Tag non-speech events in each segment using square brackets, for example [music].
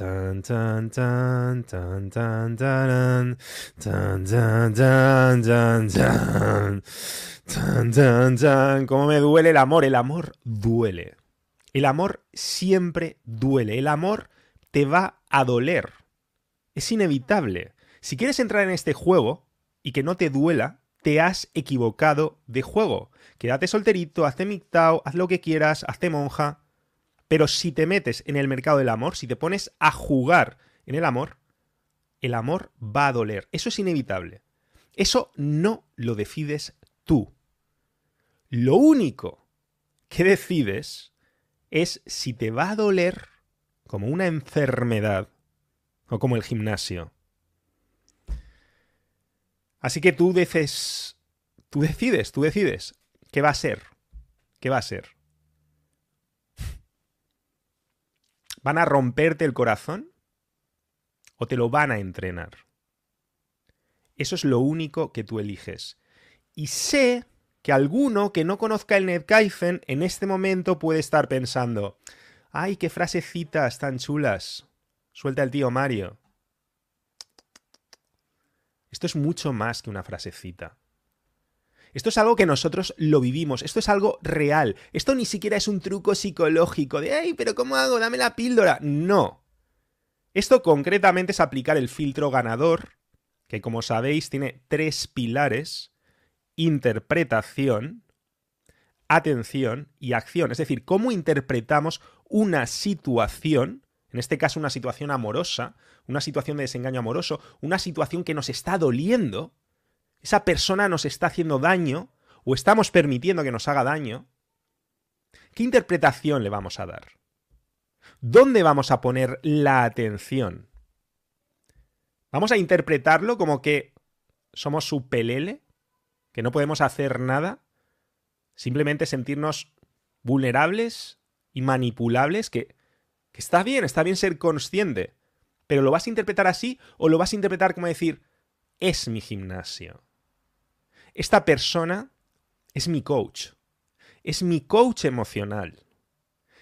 Tan, tan, tan, tan, tan, taran. Tan, tan, tan, tan, tan. Tan, tan, tan. ¿Cómo me duele el amor? El amor duele. El amor siempre duele. El amor te va a doler. Es inevitable. Si quieres entrar en este juego y que no te duela, te has equivocado de juego. Quédate solterito, hazte mictao, haz lo que quieras, hazte monja. Pero si te metes en el mercado del amor, si te pones a jugar en el amor, el amor va a doler. Eso es inevitable. Eso no lo decides tú. Lo único que decides es si te va a doler como una enfermedad o como el gimnasio. Así que tú dices, tú decides, tú decides qué va a ser, qué va a ser. ¿Van a romperte el corazón o te lo van a entrenar? Eso es lo único que tú eliges. Y sé que alguno que no conozca el NetKaizen en este momento puede estar pensando, ay, qué frasecitas tan chulas. Suelta el tío Mario. Esto es mucho más que una frasecita. Esto es algo que nosotros lo vivimos, esto es algo real. Esto ni siquiera es un truco psicológico de, ay, pero ¿cómo hago? Dame la píldora. No. Esto concretamente es aplicar el filtro ganador, que como sabéis tiene tres pilares, interpretación, atención y acción. Es decir, cómo interpretamos una situación, en este caso una situación amorosa, una situación de desengaño amoroso, una situación que nos está doliendo, esa persona nos está haciendo daño o estamos permitiendo que nos haga daño, ¿qué interpretación le vamos a dar? ¿Dónde vamos a poner la atención? ¿Vamos a interpretarlo como que somos su pelele? ¿Que no podemos hacer nada? ¿Simplemente sentirnos vulnerables y manipulables? Que, que está bien, está bien ser consciente. Pero ¿lo vas a interpretar así o lo vas a interpretar como decir, es mi gimnasio? Esta persona es mi coach. Es mi coach emocional.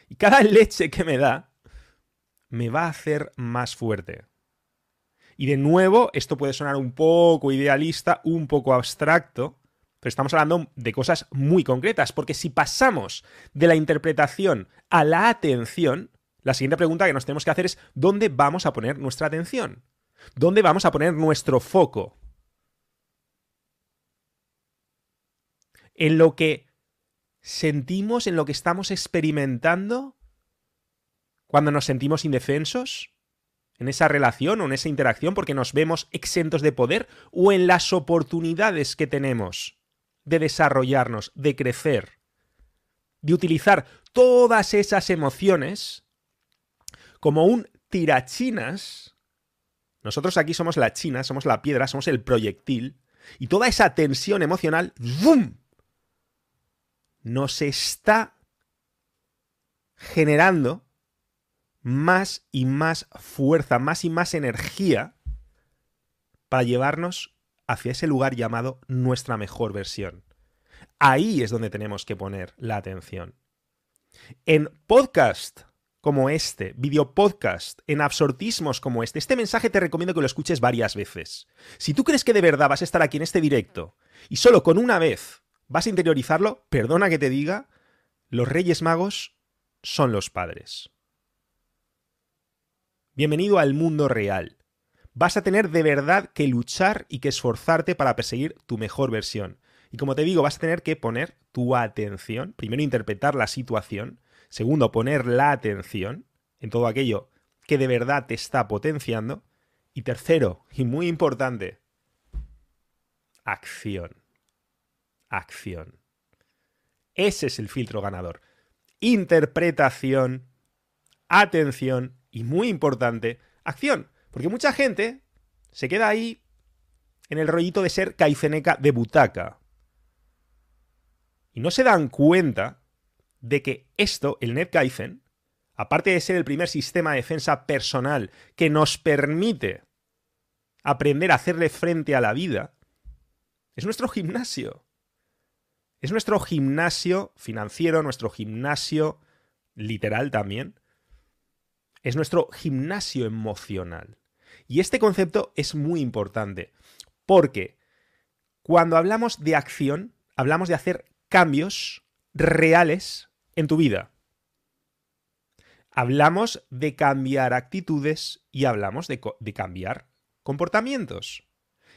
Y cada leche que me da me va a hacer más fuerte. Y de nuevo, esto puede sonar un poco idealista, un poco abstracto, pero estamos hablando de cosas muy concretas, porque si pasamos de la interpretación a la atención, la siguiente pregunta que nos tenemos que hacer es ¿dónde vamos a poner nuestra atención? ¿Dónde vamos a poner nuestro foco? En lo que sentimos, en lo que estamos experimentando cuando nos sentimos indefensos, en esa relación o en esa interacción porque nos vemos exentos de poder o en las oportunidades que tenemos de desarrollarnos, de crecer, de utilizar todas esas emociones como un tirachinas. Nosotros aquí somos la china, somos la piedra, somos el proyectil y toda esa tensión emocional ¡vum! Nos está generando más y más fuerza, más y más energía para llevarnos hacia ese lugar llamado nuestra mejor versión. Ahí es donde tenemos que poner la atención. En podcast como este, video podcast, en absortismos como este, este mensaje te recomiendo que lo escuches varias veces. Si tú crees que de verdad vas a estar aquí en este directo y solo con una vez vas a interiorizarlo, perdona que te diga, los Reyes Magos son los padres. Bienvenido al mundo real. Vas a tener de verdad que luchar y que esforzarte para perseguir tu mejor versión. Y como te digo, vas a tener que poner tu atención, primero interpretar la situación, segundo poner la atención en todo aquello que de verdad te está potenciando, y tercero, y muy importante, acción acción. Ese es el filtro ganador. Interpretación, atención y muy importante, acción. Porque mucha gente se queda ahí en el rollito de ser caiceneca de butaca. Y no se dan cuenta de que esto, el NetKaizen, aparte de ser el primer sistema de defensa personal que nos permite aprender a hacerle frente a la vida, es nuestro gimnasio. Es nuestro gimnasio financiero, nuestro gimnasio literal también, es nuestro gimnasio emocional. Y este concepto es muy importante, porque cuando hablamos de acción, hablamos de hacer cambios reales en tu vida. Hablamos de cambiar actitudes y hablamos de, cambiar comportamientos.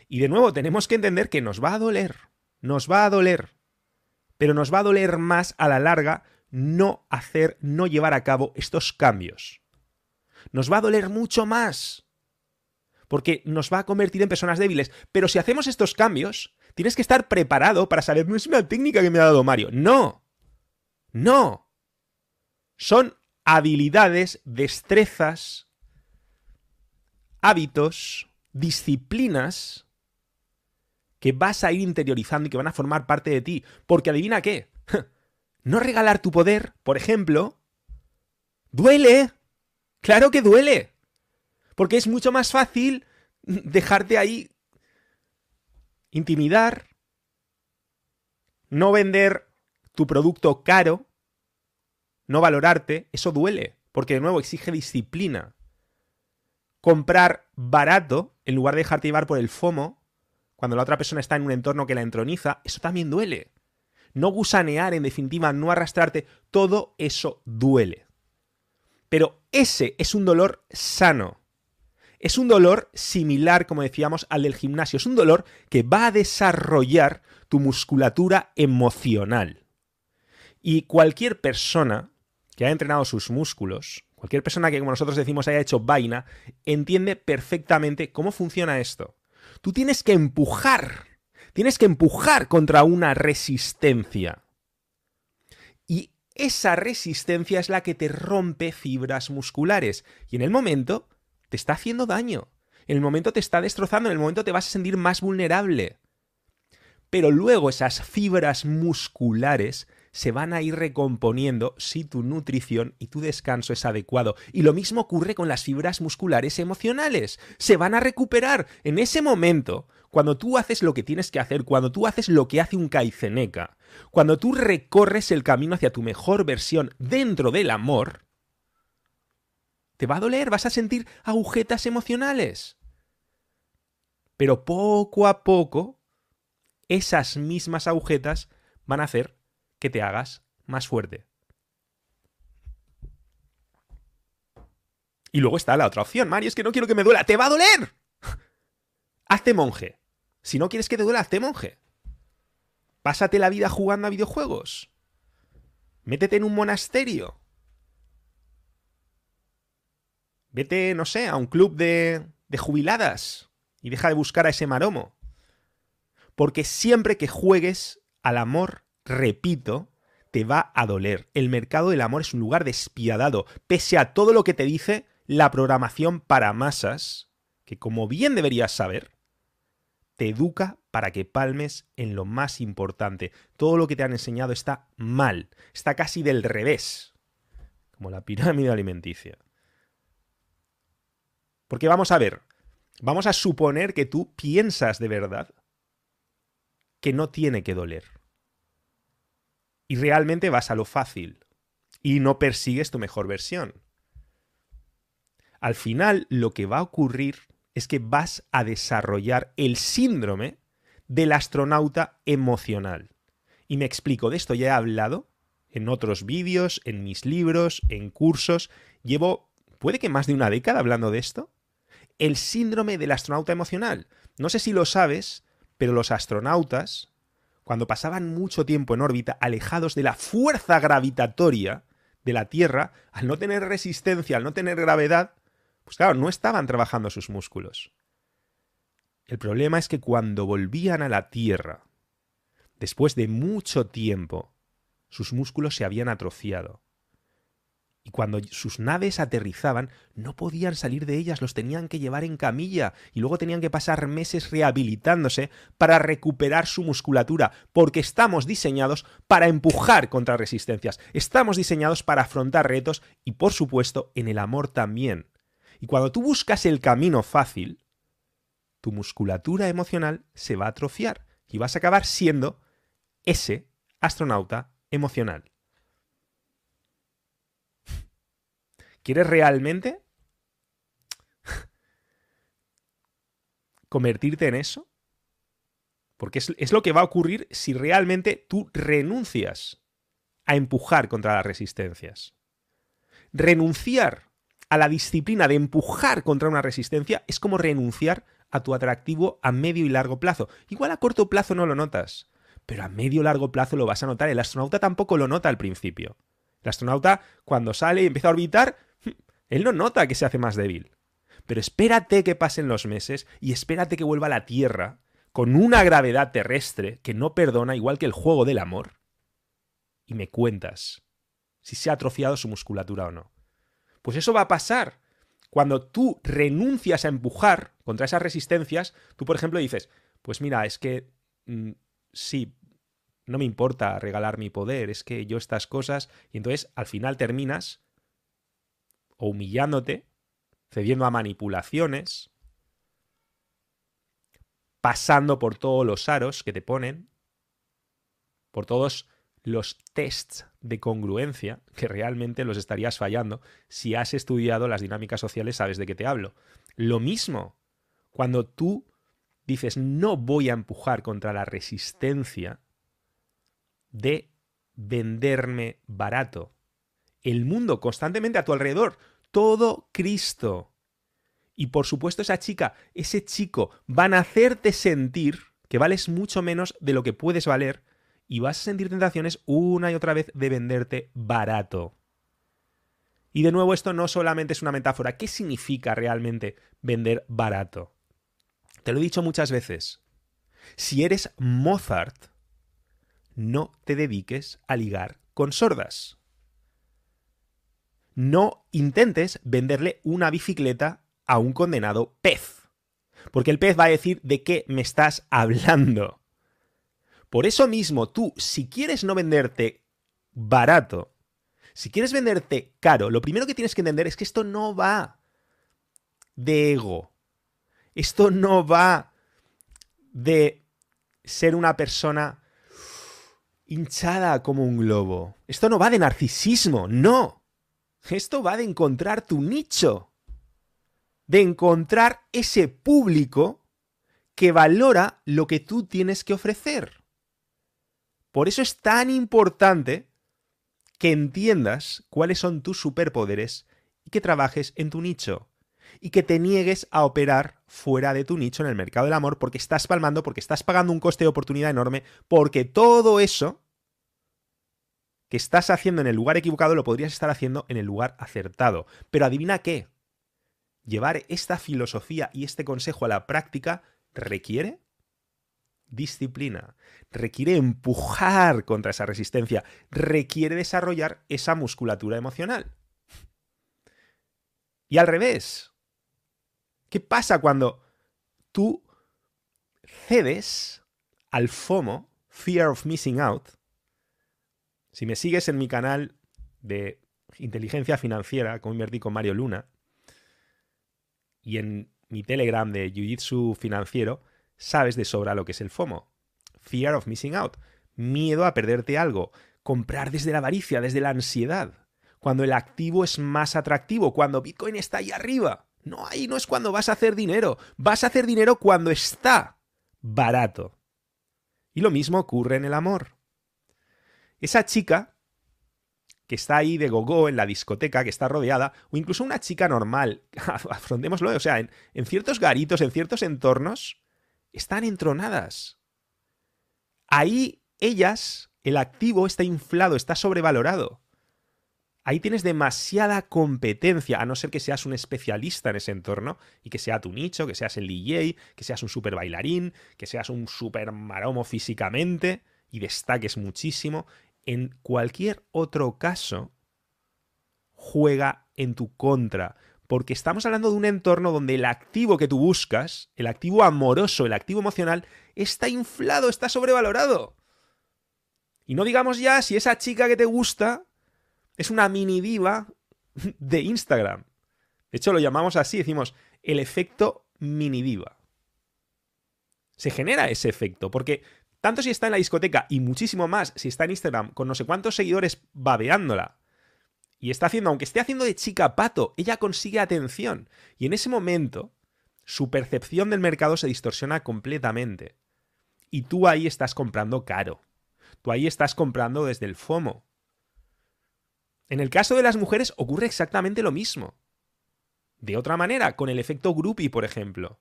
Y de nuevo tenemos que entender que nos va a doler, nos va a doler, pero nos va a doler más a la larga no hacer, no llevar a cabo estos cambios. Nos va a doler mucho más, porque nos va a convertir en personas débiles. Pero si hacemos estos cambios, tienes que estar preparado para saber, no es una técnica que me ha dado Mario. No, no. Son habilidades, destrezas, hábitos, disciplinas que vas a ir interiorizando y que van a formar parte de ti. Porque adivina qué. [laughs] No regalar tu poder, por ejemplo, duele. Claro que duele. Porque es mucho más fácil [laughs] dejarte ahí intimidar, no vender tu producto caro, no valorarte, eso duele, porque de nuevo exige disciplina. Comprar barato, en lugar de dejarte llevar por el FOMO, cuando la otra persona está en un entorno que la entroniza, eso también duele. No gusanear, en definitiva, no arrastrarte, todo eso duele. Pero ese es un dolor sano. Es un dolor similar, como decíamos, al del gimnasio. Es un dolor que va a desarrollar tu musculatura emocional. Y cualquier persona que haya entrenado sus músculos, cualquier persona que, como nosotros decimos, haya hecho vaina, entiende perfectamente cómo funciona esto. Tú tienes que empujar, tienes que empujar contra una resistencia. Y esa resistencia es la que te rompe fibras musculares. Y en el momento te está haciendo daño. En el momento te está destrozando, en el momento te vas a sentir más vulnerable. Pero luego esas fibras musculares se van a ir recomponiendo si tu nutrición y tu descanso es adecuado. Y lo mismo ocurre con las fibras musculares emocionales. Se van a recuperar en ese momento. Cuando tú haces lo que tienes que hacer, cuando tú haces lo que hace un caiceneca, cuando tú recorres el camino hacia tu mejor versión dentro del amor, te va a doler, vas a sentir agujetas emocionales. Pero poco a poco, esas mismas agujetas van a hacer que te hagas más fuerte. Y luego está la otra opción, Mario, es que no quiero que me duela. ¡Te va a doler! [laughs] hazte monje. Si no quieres que te duela, hazte monje. Pásate la vida jugando a videojuegos. Métete en un monasterio. Vete, no sé, a un club de, de jubiladas y deja de buscar a ese maromo. Porque siempre que juegues al amor repito, te va a doler. El mercado del amor es un lugar despiadado, pese a todo lo que te dice la programación para masas, que como bien deberías saber, te educa para que palmes en lo más importante. Todo lo que te han enseñado está mal, está casi del revés, como la pirámide alimenticia. Porque vamos a ver, vamos a suponer que tú piensas de verdad que no tiene que doler y realmente vas a lo fácil y no persigues tu mejor versión. Al final lo que va a ocurrir es que vas a desarrollar el síndrome del astronauta emocional. Y me explico, de esto ya he hablado en otros vídeos, en mis libros, en cursos. Llevo, puede que más de una década hablando de esto. El síndrome del astronauta emocional. No sé si lo sabes, pero los astronautas cuando pasaban mucho tiempo en órbita, alejados de la fuerza gravitatoria de la Tierra, al no tener resistencia, al no tener gravedad, pues claro, no estaban trabajando sus músculos. El problema es que cuando volvían a la Tierra, después de mucho tiempo, sus músculos se habían atrofiado. Y cuando sus naves aterrizaban, no podían salir de ellas, los tenían que llevar en camilla y luego tenían que pasar meses rehabilitándose para recuperar su musculatura, porque estamos diseñados para empujar contra resistencias, estamos diseñados para afrontar retos y por supuesto en el amor también. Y cuando tú buscas el camino fácil, tu musculatura emocional se va a atrofiar y vas a acabar siendo ese astronauta emocional. ¿Quieres realmente convertirte en eso? Porque es, es, lo que va a ocurrir si realmente tú renuncias a empujar contra las resistencias. Renunciar a la disciplina de empujar contra una resistencia es como renunciar a tu atractivo a medio y largo plazo. Igual a corto plazo no lo notas, pero a medio y largo plazo lo vas a notar. El astronauta tampoco lo nota al principio. El astronauta cuando sale y empieza a orbitar, él no nota que se hace más débil. Pero espérate que pasen los meses y espérate que vuelva a la Tierra con una gravedad terrestre que no perdona, igual que el juego del amor. Y me cuentas si se ha atrofiado su musculatura o no. Pues eso va a pasar. Cuando tú renuncias a empujar contra esas resistencias, tú, por ejemplo, dices, pues mira, es que mm, sí, no me importa regalar mi poder, es que yo estas cosas, y entonces al final terminas humillándote, cediendo a manipulaciones, pasando por todos los aros que te ponen, por todos los tests de congruencia, que realmente los estarías fallando. Si has estudiado las dinámicas sociales, sabes de qué te hablo. Lo mismo, cuando tú dices no voy a empujar contra la resistencia de venderme barato. El mundo constantemente a tu alrededor, todo Cristo. Y por supuesto esa chica, ese chico van a hacerte sentir que vales mucho menos de lo que puedes valer y vas a sentir tentaciones una y otra vez de venderte barato. Y de nuevo, esto no solamente es una metáfora. ¿Qué significa realmente vender barato? Te lo he dicho muchas veces. Si eres Mozart, no te dediques a ligar con sordas. No intentes venderle una bicicleta a un condenado pez. Porque el pez va a decir de qué me estás hablando. Por eso mismo, tú, si quieres no venderte barato, si quieres venderte caro, lo primero que tienes que entender es que esto no va de ego. Esto no va de ser una persona hinchada como un globo. Esto no va de narcisismo, no. Esto va de encontrar tu nicho. De encontrar ese público que valora lo que tú tienes que ofrecer. Por eso es tan importante que entiendas cuáles son tus superpoderes y que trabajes en tu nicho. Y que te niegues a operar fuera de tu nicho en el mercado del amor porque estás palmando, porque estás pagando un coste de oportunidad enorme, porque todo eso que estás haciendo en el lugar equivocado lo podrías estar haciendo en el lugar acertado. Pero adivina qué. Llevar esta filosofía y este consejo a la práctica requiere disciplina, requiere empujar contra esa resistencia, requiere desarrollar esa musculatura emocional. Y al revés, ¿qué pasa cuando tú cedes al FOMO, Fear of Missing Out? Si me sigues en mi canal de inteligencia financiera, como invertí con Mario Luna, y en mi Telegram de Jiu Jitsu financiero, sabes de sobra lo que es el FOMO. Fear of missing out. Miedo a perderte algo. Comprar desde la avaricia, desde la ansiedad. Cuando el activo es más atractivo, cuando Bitcoin está ahí arriba. No, ahí no es cuando vas a hacer dinero. Vas a hacer dinero cuando está barato. Y lo mismo ocurre en el amor. Esa chica que está ahí de gogo en la discoteca, que está rodeada, o incluso una chica normal, [laughs] afrontémoslo, o sea, en, en ciertos garitos, en ciertos entornos, están entronadas. Ahí ellas, el activo está inflado, está sobrevalorado. Ahí tienes demasiada competencia, a no ser que seas un especialista en ese entorno y que sea tu nicho, que seas el DJ, que seas un super bailarín, que seas un super maromo físicamente y destaques muchísimo. En cualquier otro caso, juega en tu contra porque estamos hablando de un entorno donde el activo que tú buscas, el activo amoroso, el activo emocional, está inflado, está sobrevalorado. Y no digamos ya si esa chica que te gusta es una mini diva de Instagram. De hecho, lo llamamos así, decimos el efecto mini diva. Se genera ese efecto, porque tanto si está en la discoteca y muchísimo más si está en Instagram con no sé cuántos seguidores babeándola, y está haciendo, aunque esté haciendo de chica pato, ella consigue atención. Y en ese momento, su percepción del mercado se distorsiona completamente. Y tú ahí estás comprando caro. Tú ahí estás comprando desde el FOMO. En el caso de las mujeres ocurre exactamente lo mismo. De otra manera, con el efecto groupie, por ejemplo.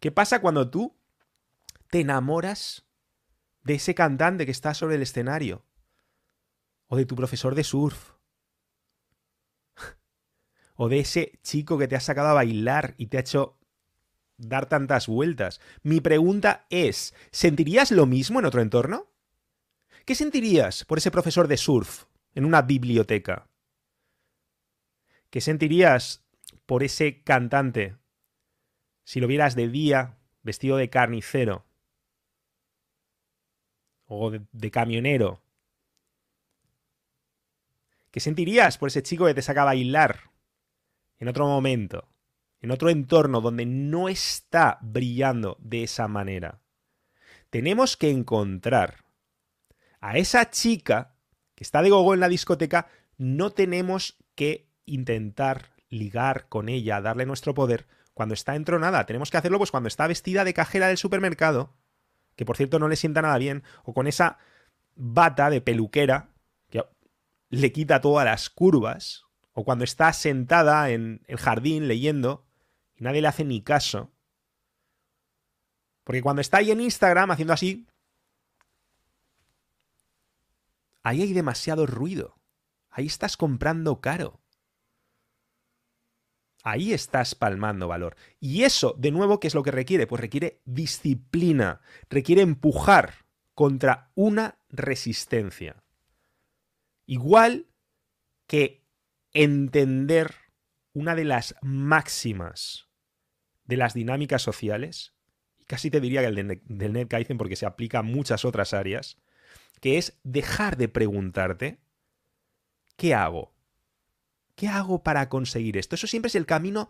¿Qué pasa cuando tú te enamoras de ese cantante que está sobre el escenario? O de tu profesor de surf. [laughs] o de ese chico que te ha sacado a bailar y te ha hecho dar tantas vueltas. Mi pregunta es, ¿sentirías lo mismo en otro entorno? ¿Qué sentirías por ese profesor de surf en una biblioteca? ¿Qué sentirías por ese cantante si lo vieras de día vestido de carnicero o de, camionero? ¿Qué sentirías por ese chico que te saca a bailar en otro momento, en otro entorno donde no está brillando de esa manera? Tenemos que encontrar a esa chica que está de gogo en la discoteca, no tenemos que intentar ligar con ella, darle nuestro poder cuando está entronada. Tenemos que hacerlo pues cuando está vestida de cajera del supermercado, que por cierto no le sienta nada bien, o con esa bata de peluquera que le quita todas las curvas, o cuando está sentada en el jardín leyendo y nadie le hace ni caso. Porque cuando está ahí en Instagram haciendo así, ahí hay demasiado ruido. Ahí estás comprando caro. Ahí estás palmando valor. Y eso, de nuevo, ¿qué es lo que requiere? Pues requiere disciplina, requiere empujar contra una resistencia. Igual que entender una de las máximas de las dinámicas sociales, y casi te diría que el del NetKaizen porque se aplica a muchas otras áreas, que es dejar de preguntarte, ¿qué hago? ¿Qué hago para conseguir esto? Eso siempre es el camino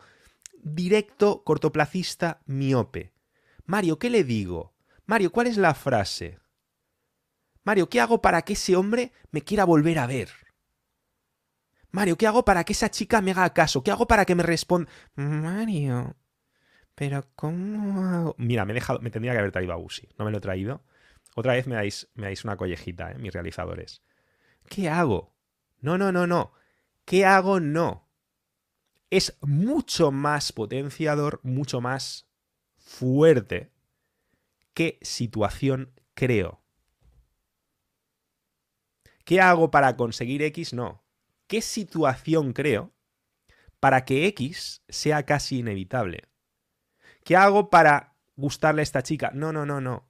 directo, cortoplacista, miope. Mario, ¿qué le digo? Mario, ¿cuál es la frase? Mario, ¿qué hago para que ese hombre me quiera volver a ver? Mario, ¿qué hago para que esa chica me haga caso? ¿Qué hago para que me responda? Mario, pero ¿cómo hago? Mira, me, he dejado, me tendría que haber traído a Uzi. No me lo he traído. Otra vez me dais, me dais una collejita, ¿eh? mis realizadores. ¿Qué hago? No, no, no, no. ¿Qué hago? No. Es mucho más potenciador, mucho más fuerte qué situación creo. ¿Qué hago para conseguir X? No. ¿Qué situación creo para que X sea casi inevitable? ¿Qué hago para gustarle a esta chica? No, no, no, no.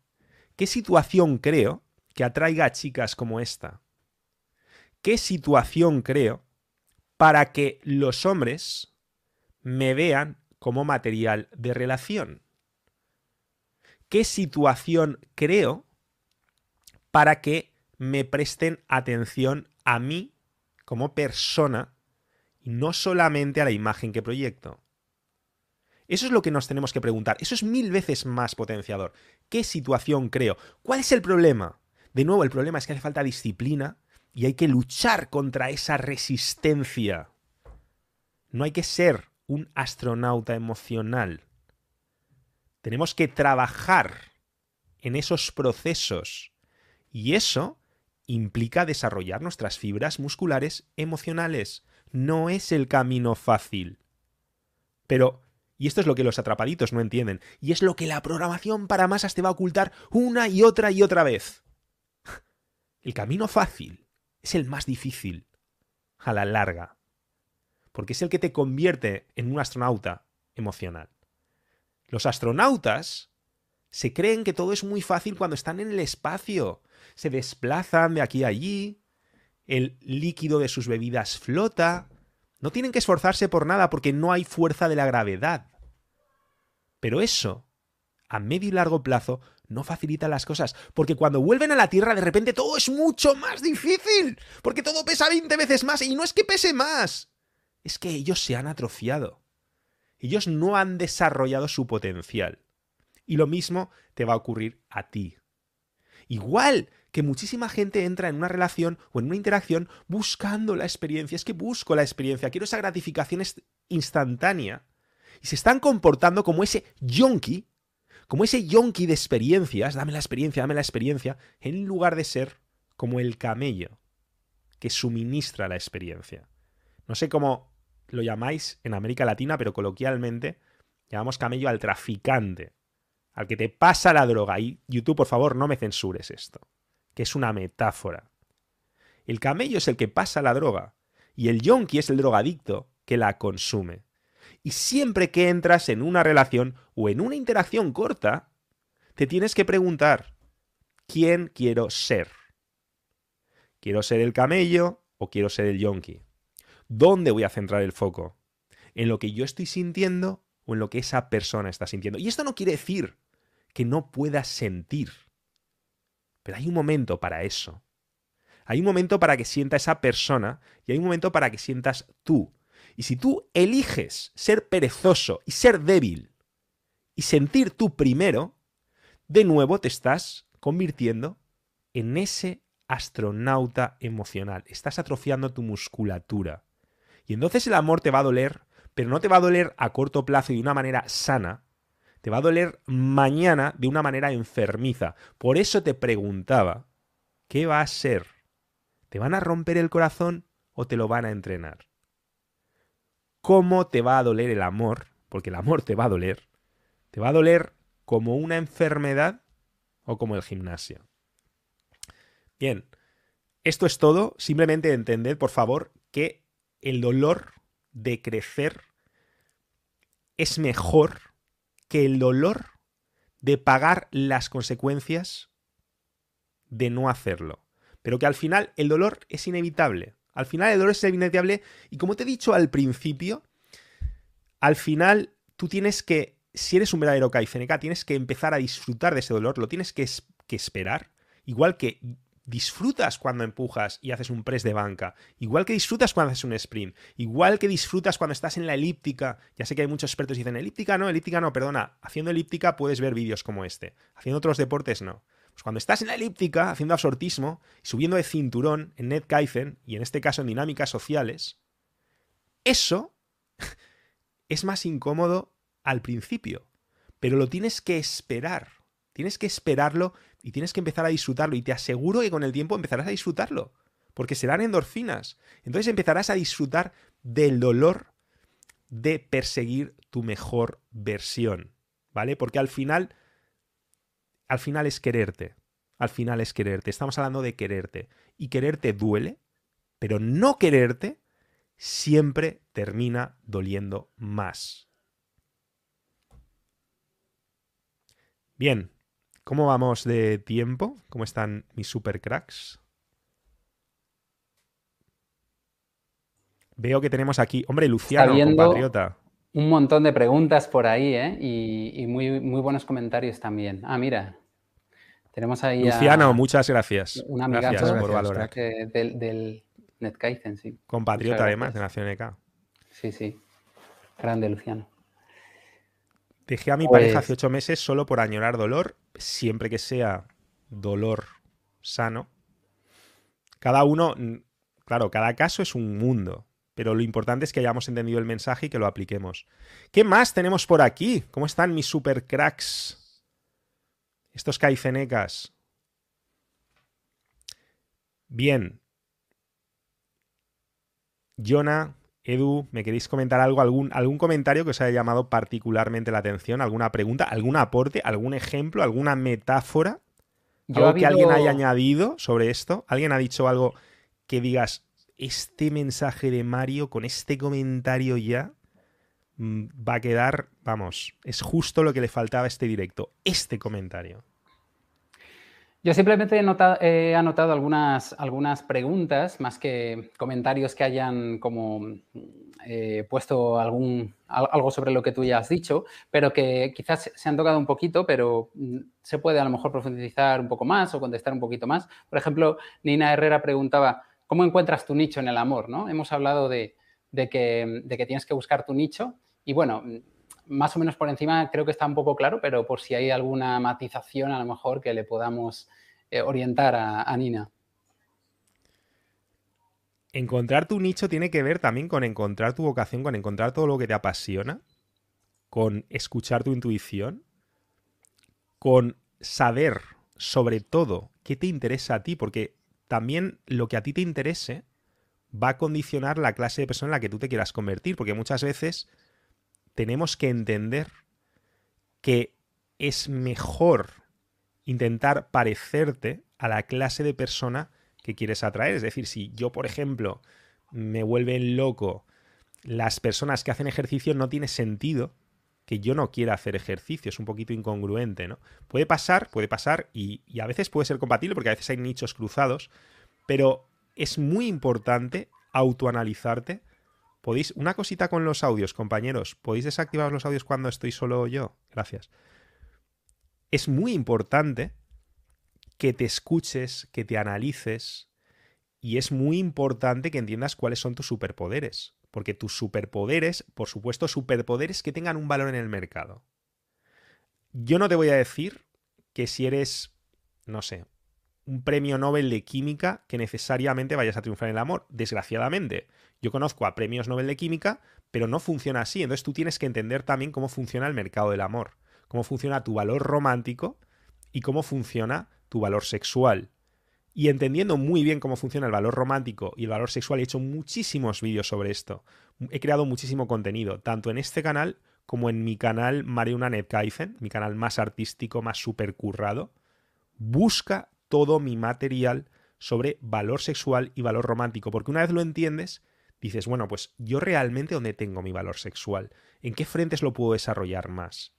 ¿Qué situación creo que atraiga a chicas como esta? ¿Qué situación creo para que los hombres me vean como material de relación. ¿Qué situación creo para que me presten atención a mí como persona y no solamente a la imagen que proyecto? Eso es lo que nos tenemos que preguntar. Eso es mil veces más potenciador. ¿Qué situación creo? ¿Cuál es el problema? De nuevo, el problema es que hace falta disciplina y hay que luchar contra esa resistencia. No hay que ser un astronauta emocional. Tenemos que trabajar en esos procesos y eso implica desarrollar nuestras fibras musculares emocionales. No es el camino fácil. Pero, y esto es lo que los atrapaditos no entienden, y es lo que la programación para masas te va a ocultar una y otra y otra vez. [laughs] El camino fácil es el más difícil a la larga, porque es el que te convierte en un astronauta emocional. Los astronautas se creen que todo es muy fácil cuando están en el espacio, se desplazan de aquí a allí, el líquido de sus bebidas flota, no tienen que esforzarse por nada porque no hay fuerza de la gravedad. Pero eso, a medio y largo plazo, no facilita las cosas, porque cuando vuelven a la Tierra de repente todo es mucho más difícil, porque todo pesa 20 veces más y no es que pese más, es que ellos se han atrofiado. Ellos no han desarrollado su potencial. Y lo mismo te va a ocurrir a ti. Igual que muchísima gente entra en una relación o en una interacción buscando la experiencia. Es que busco la experiencia, quiero esa gratificación instantánea. Y se están comportando como ese yonki, como ese yonki de experiencias, dame la experiencia, dame la experiencia, en lugar de ser como el camello que suministra la experiencia. No sé cómo lo llamáis en América Latina, pero coloquialmente llamamos camello al traficante, al que te pasa la droga. Y YouTube, por favor, no me censures esto, que es una metáfora. El camello es el que pasa la droga y el yonki es el drogadicto que la consume. Y siempre que entras en una relación o en una interacción corta, te tienes que preguntar, ¿quién quiero ser? ¿Quiero ser el camello o quiero ser el yonki? ¿Dónde voy a centrar el foco? ¿En lo que yo estoy sintiendo o en lo que esa persona está sintiendo? Y esto no quiere decir que no puedas sentir. Pero hay un momento para eso. Hay un momento para que sienta esa persona y hay un momento para que sientas tú. Y si tú eliges ser perezoso y ser débil y sentir tú primero, de nuevo te estás convirtiendo en ese astronauta emocional. Estás atrofiando tu musculatura. Y entonces el amor te va a doler, pero no te va a doler a corto plazo y de una manera sana. Te va a doler mañana de una manera enfermiza. Por eso te preguntaba, ¿qué va a ser? ¿Te van a romper el corazón o te lo van a entrenar? ¿Cómo te va a doler el amor? Porque el amor te va a doler. ¿Te va a doler como una enfermedad o como el gimnasio? Bien, esto es todo. Simplemente entended, por favor, que el dolor de crecer es mejor que el dolor de pagar las consecuencias de no hacerlo. Pero que al final el dolor es inevitable. Al final el dolor es inevitable y como te he dicho al principio, al final tú tienes que, si eres un verdadero KFNK, tienes que empezar a disfrutar de ese dolor, lo tienes que, que esperar. Igual que disfrutas cuando empujas y haces un press de banca, igual que disfrutas cuando haces un sprint, igual que disfrutas cuando estás en la elíptica. Ya sé que hay muchos expertos que dicen, elíptica no, elíptica no, perdona, haciendo elíptica puedes ver vídeos como este, haciendo otros deportes no. Pues cuando estás en la elíptica haciendo absortismo, subiendo de cinturón en NetKaizen y en este caso en dinámicas sociales, eso [laughs] es más incómodo al principio, pero lo tienes que esperar. Tienes que esperarlo y tienes que empezar a disfrutarlo. Y te aseguro que con el tiempo empezarás a disfrutarlo. Porque serán endorfinas. Entonces empezarás a disfrutar del dolor de perseguir tu mejor versión. ¿Vale? Porque al final, al final es quererte. Al final es quererte. Estamos hablando de quererte. Y quererte duele, pero no quererte siempre termina doliendo más. Bien, ¿Cómo vamos de tiempo? ¿Cómo están mis super cracks? Veo que tenemos aquí, hombre, Luciano, compatriota. Un montón de preguntas por ahí, ¿eh? Y, muy, muy buenos comentarios también. Ah, mira, tenemos ahí. Luciano, muchas gracias. Una amiga por valorar. Del, del NetKaizen, sí. Compatriota, además, de Nación EK. Sí, sí. Grande, Luciano. Dejé a mi pareja hace pues ocho meses solo por añorar dolor, siempre que sea dolor sano. Cada uno, claro, cada caso es un mundo, pero lo importante es que hayamos entendido el mensaje y que lo apliquemos. ¿Qué más tenemos por aquí? ¿Cómo están mis super cracks? Estos caifenecas. Bien. Jonah, Edu, ¿me queréis comentar algo? ¿Algún, algún comentario que os haya llamado particularmente la atención? ¿Alguna pregunta? ¿Algún aporte? ¿Algún ejemplo? ¿Alguna metáfora? ¿Algo que alguien haya añadido sobre esto? ¿Alguien ha dicho algo que digas, este mensaje de Mario con este comentario ya va a quedar, vamos, es justo lo que le faltaba a este directo, este comentario? Yo simplemente he, anotado algunas, preguntas, más que comentarios que hayan como eh, puesto algún, algo sobre lo que tú ya has dicho, pero que quizás se han tocado un poquito, pero mm, se puede a lo mejor profundizar un poco más o contestar un poquito más. Por ejemplo, Nina Herrera preguntaba, ¿cómo encuentras tu nicho en el amor? ¿no? Hemos hablado de que tienes que buscar tu nicho y bueno, más o menos por encima creo que está un poco claro, pero por si hay alguna matización a lo mejor que le podamos eh, orientar a, Nina. Encontrar tu nicho tiene que ver también con encontrar tu vocación, con encontrar todo lo que te apasiona. con escuchar tu intuición, con saber sobre todo qué te interesa a ti, porque también lo que a ti te interese va a condicionar la clase de persona en la que tú te quieras convertir, porque muchas veces tenemos que entender que es mejor intentar parecerte a la clase de persona que quieres atraer. Es decir, si yo, por ejemplo, me vuelven loco las personas que hacen ejercicio, no tiene sentido que yo no quiera hacer ejercicio. Es un poquito incongruente, ¿no? Puede pasar, puede pasar, y, y a veces puede ser compatible porque a veces hay nichos cruzados, pero es muy importante autoanalizarte. Podéis, una cosita con los audios, compañeros, podéis desactivar los audios cuando estoy solo yo. Gracias. Es muy importante que te escuches, que te analices, y es muy importante que entiendas cuáles son tus superpoderes. Porque tus superpoderes, por supuesto, superpoderes que tengan un valor en el mercado. Yo no te voy a decir que si eres, no sé, un premio Nobel de química que necesariamente vayas a triunfar en el amor. Desgraciadamente, yo conozco a premios Nobel de química, pero no funciona así. Entonces tú tienes que entender también cómo funciona el mercado del amor, cómo funciona tu valor romántico y cómo funciona tu valor sexual. Y entendiendo muy bien cómo funciona el valor romántico y el valor sexual, he hecho muchísimos vídeos sobre esto. He creado muchísimo contenido, tanto en este canal como en mi canal Mariuna Netkaifen, mi canal más artístico, más supercurrado. Busca todo mi material sobre valor sexual y valor romántico, porque una vez lo entiendes, dices, bueno, pues yo realmente dónde tengo mi valor sexual, en qué frentes lo puedo desarrollar más,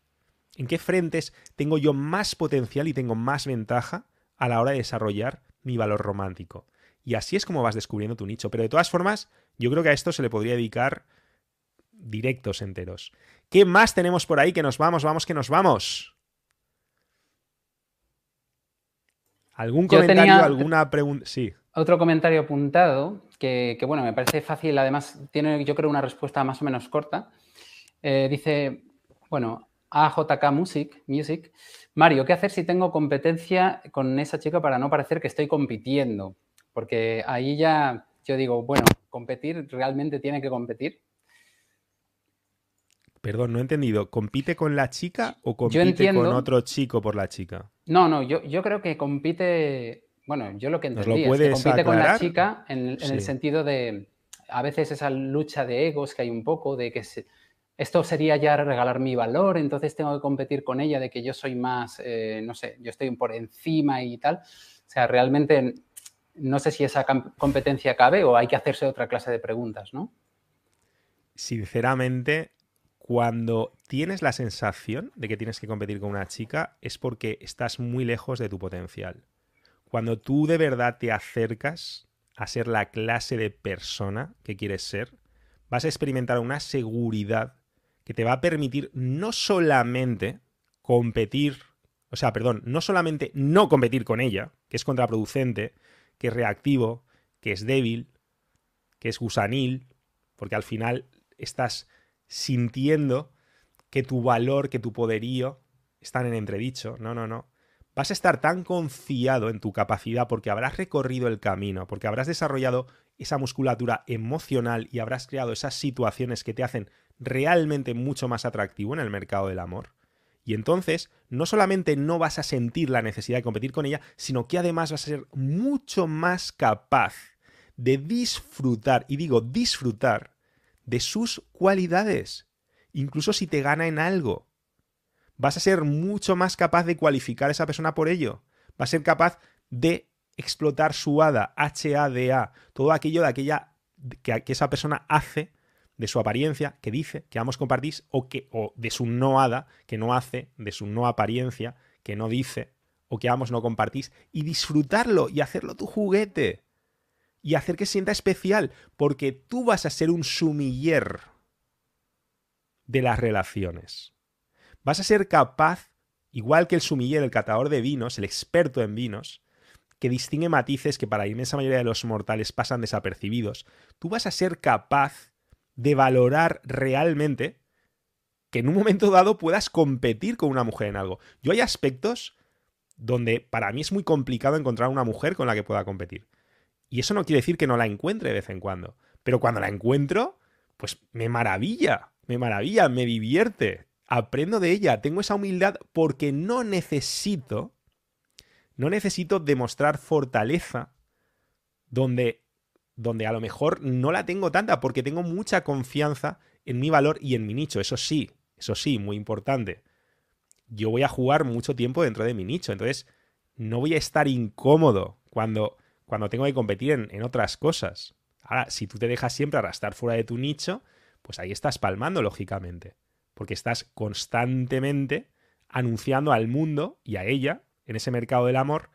en qué frentes tengo yo más potencial y tengo más ventaja a la hora de desarrollar mi valor romántico. Y así es como vas descubriendo tu nicho. Pero de todas formas, yo creo que a esto se le podría dedicar directos enteros. ¿Qué más tenemos por ahí? Que nos vamos, vamos, que nos vamos. ¿Algún comentario, alguna pregunta? Sí. Otro comentario apuntado, que, bueno, me parece fácil, además tiene yo creo una respuesta más o menos corta. Eh, dice, bueno, AJK Music, Music, Mario, ¿qué hacer si tengo competencia con esa chica para no parecer que estoy compitiendo? Porque ahí ya yo digo, bueno, competir, ¿realmente tiene que competir? Perdón, no he entendido. ¿Compite con la chica o compite con otro chico por la chica? No, no, yo, yo creo que compite. Bueno, yo lo que entendí es que compite con la chica en, el sentido de. A veces esa lucha de egos que hay un poco, de que esto sería ya regalar mi valor, entonces tengo que competir con ella, de que yo soy más, eh, no sé, yo estoy por encima y tal. O sea, realmente no sé si esa competencia cabe o hay que hacerse otra clase de preguntas, ¿no? Sinceramente, cuando tienes la sensación de que tienes que competir con una chica es porque estás muy lejos de tu potencial. Cuando tú de verdad te acercas a ser la clase de persona que quieres ser, vas a experimentar una seguridad que te va a permitir no solamente competir, o sea, perdón, no solamente no competir con ella, que es contraproducente, que es reactivo, que es débil, que es gusanil, porque al final estás sintiendo que tu valor, que tu poderío están en entredicho. No, no, no. Vas a estar tan confiado en tu capacidad porque habrás recorrido el camino, porque habrás desarrollado esa musculatura emocional y habrás creado esas situaciones que te hacen realmente mucho más atractivo en el mercado del amor. Y entonces, no solamente no vas a sentir la necesidad de competir con ella, sino que además vas a ser mucho más capaz de disfrutar, y digo disfrutar, de sus cualidades, incluso si te gana en algo. Vas a ser mucho más capaz de cualificar a esa persona por ello. Va a ser capaz de explotar su hada, H-A-D-A, todo aquello de aquella que, esa persona hace de su apariencia, que dice, que ambos compartís, o, que, o de su no hada, que no hace, de su no apariencia, que no dice, o que ambos no compartís, y disfrutarlo y hacerlo tu juguete y hacer que sienta especial, porque tú vas a ser un sumiller de las relaciones. Vas a ser capaz, igual que el sumiller, el catador de vinos, el experto en vinos, que distingue matices que para la inmensa mayoría de los mortales pasan desapercibidos, tú vas a ser capaz de valorar realmente que en un momento dado puedas competir con una mujer en algo. Yo hay aspectos donde para mí es muy complicado encontrar una mujer con la que pueda competir. Y eso no quiere decir que no la encuentre de vez en cuando. Pero cuando la encuentro, pues me maravilla, me maravilla, me divierte. aprendo de ella, tengo esa humildad porque no necesito, no necesito demostrar fortaleza donde, donde a lo mejor no la tengo tanta porque tengo mucha confianza en mi valor y en mi nicho. Eso sí, eso sí, muy importante. Yo voy a jugar mucho tiempo dentro de mi nicho, entonces no voy a estar incómodo cuando, cuando tengo que competir en, otras cosas. Ahora, si tú te dejas siempre arrastrar fuera de tu nicho, pues ahí estás palmando, lógicamente. Porque estás constantemente anunciando al mundo y a ella, en ese mercado del amor,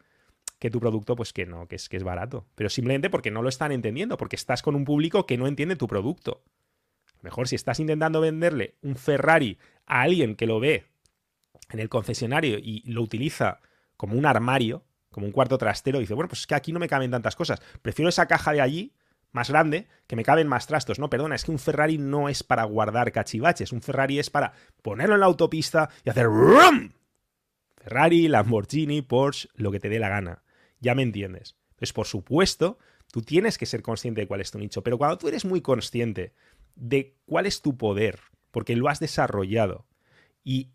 que tu producto, pues que no, que es, que es barato. Pero simplemente porque no lo están entendiendo, porque estás con un público que no entiende tu producto. Mejor si estás intentando venderle un Ferrari a alguien que lo ve en el concesionario y lo utiliza como un armario, como un cuarto trastero, dice, bueno, pues es que aquí no me caben tantas cosas. Prefiero esa caja de allí, más grande, que me caben más trastos. No, perdona, es que un Ferrari no es para guardar cachivaches. Un Ferrari es para ponerlo en la autopista y hacer ¡rum! Ferrari, Lamborghini, Porsche, lo que te dé la gana. Ya me entiendes. Entonces, por supuesto, tú tienes que ser consciente de cuál es tu nicho, pero cuando tú eres muy consciente de cuál es tu poder, porque lo has desarrollado, y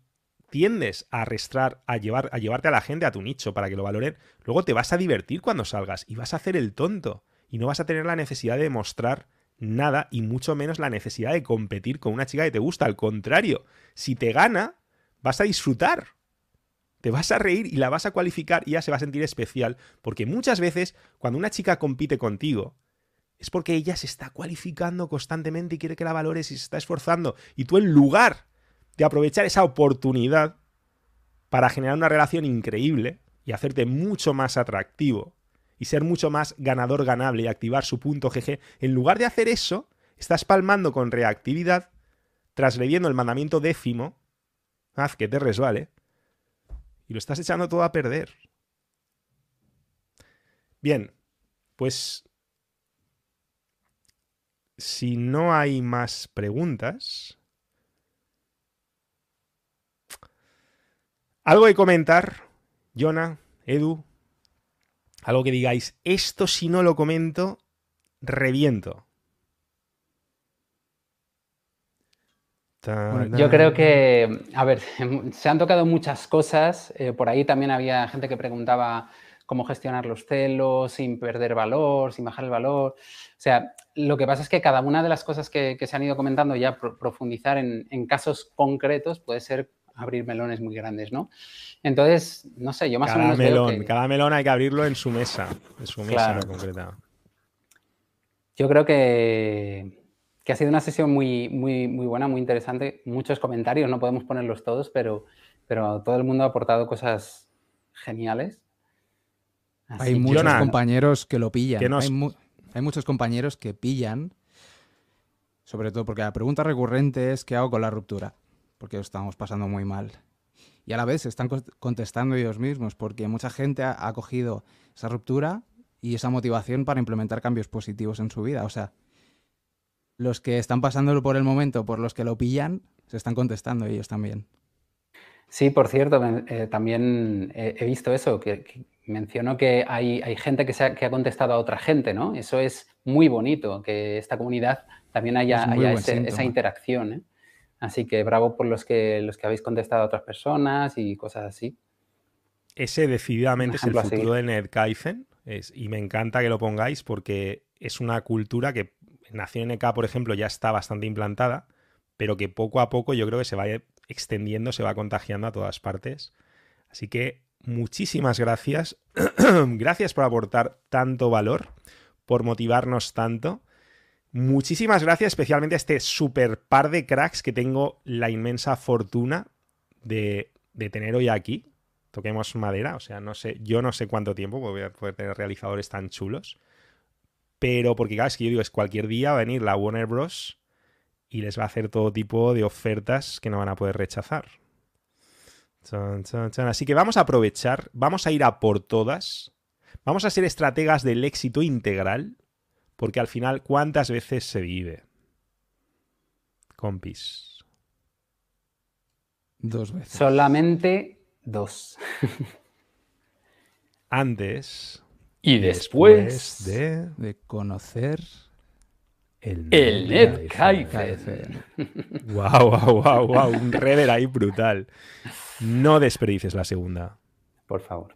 tiendes a arrastrar, a, llevar, a llevarte a la gente a tu nicho para que lo valoren, luego te vas a divertir cuando salgas y vas a hacer el tonto y no vas a tener la necesidad de demostrar nada y mucho menos la necesidad de competir con una chica que te gusta. Al contrario, si te gana, vas a disfrutar. Te vas a reír y la vas a cualificar y ya se va a sentir especial, porque muchas veces cuando una chica compite contigo, es porque ella se está cualificando constantemente y quiere que la valores y se está esforzando. Y tú en lugar de aprovechar esa oportunidad para generar una relación increíble y hacerte mucho más atractivo y ser mucho más ganador ganable y activar su punto GG, en lugar de hacer eso, estás palmando con reactividad, trasgrediendo el mandamiento décimo, haz que te resbale, y lo estás echando todo a perder. Bien, pues si no hay más preguntas, algo de comentar, Jonah, Edu, algo que digáis, esto si no lo comento, reviento. Bueno, yo creo que, a ver, [laughs] se han tocado muchas cosas. Eh, por ahí también había gente que preguntaba cómo gestionar los celos sin perder valor, sin bajar el valor. O sea, lo que pasa es que cada una de las cosas que, se han ido comentando, ya profundizar en, casos concretos, puede ser abrir melones muy grandes, ¿no? Entonces, no sé, yo más cada o menos. Melón, Cada melón hay que abrirlo en su mesa, en su mesa concreta. Yo creo que que ha sido una sesión muy, muy, muy buena, muy interesante. Muchos comentarios, no podemos ponerlos todos, pero, pero todo el mundo ha aportado cosas geniales. hay muchos compañeros que lo pillan. Hay, muchos compañeros que pillan, sobre todo porque la pregunta recurrente es ¿qué hago con la ruptura? Porque lo estamos pasando muy mal. Y a la vez se están contestando ellos mismos, porque mucha gente ha cogido esa ruptura y esa motivación para implementar cambios positivos en su vida. O sea, los que están pasándolo por el momento, por los que lo pillan, se están contestando ellos también. Sí, por cierto, eh, también he visto eso, que, menciono que hay, gente que, se ha, contestado a otra gente, ¿no? Eso es muy bonito, que esta comunidad también haya, esa interacción. ¿eh? Así que bravo por los que, los que habéis contestado a otras personas y cosas así. Ese decididamente es el futuro de NetKaizen y me encanta que lo pongáis porque es una cultura que Nación NK, por ejemplo, ya está bastante implantada, pero que poco a poco yo creo que se va extendiendo, se va contagiando a todas partes. Así que muchísimas gracias. [clears throat] gracias por aportar tanto valor, por motivarnos tanto. Muchísimas gracias especialmente a este super par de cracks que tengo la inmensa fortuna de, tener hoy aquí. Toquemos madera, o sea, no sé, yo no sé cuánto tiempo voy a poder tener realizadores tan chulos. Pero porque, claro, es que yo digo, es cualquier día va a venir la Warner Bros. y les va a hacer todo tipo de ofertas que no van a poder rechazar. Así que vamos a aprovechar, vamos a ir a por todas. Vamos a ser estrategas del éxito integral, porque al final, ¿cuántas veces se vive? Compis. Dos veces. Solamente dos. [laughs] Antes y después, de... conocer El, el Wow, wow, wow, wow. Un rever ahí brutal. No desperdices la segunda. Por favor.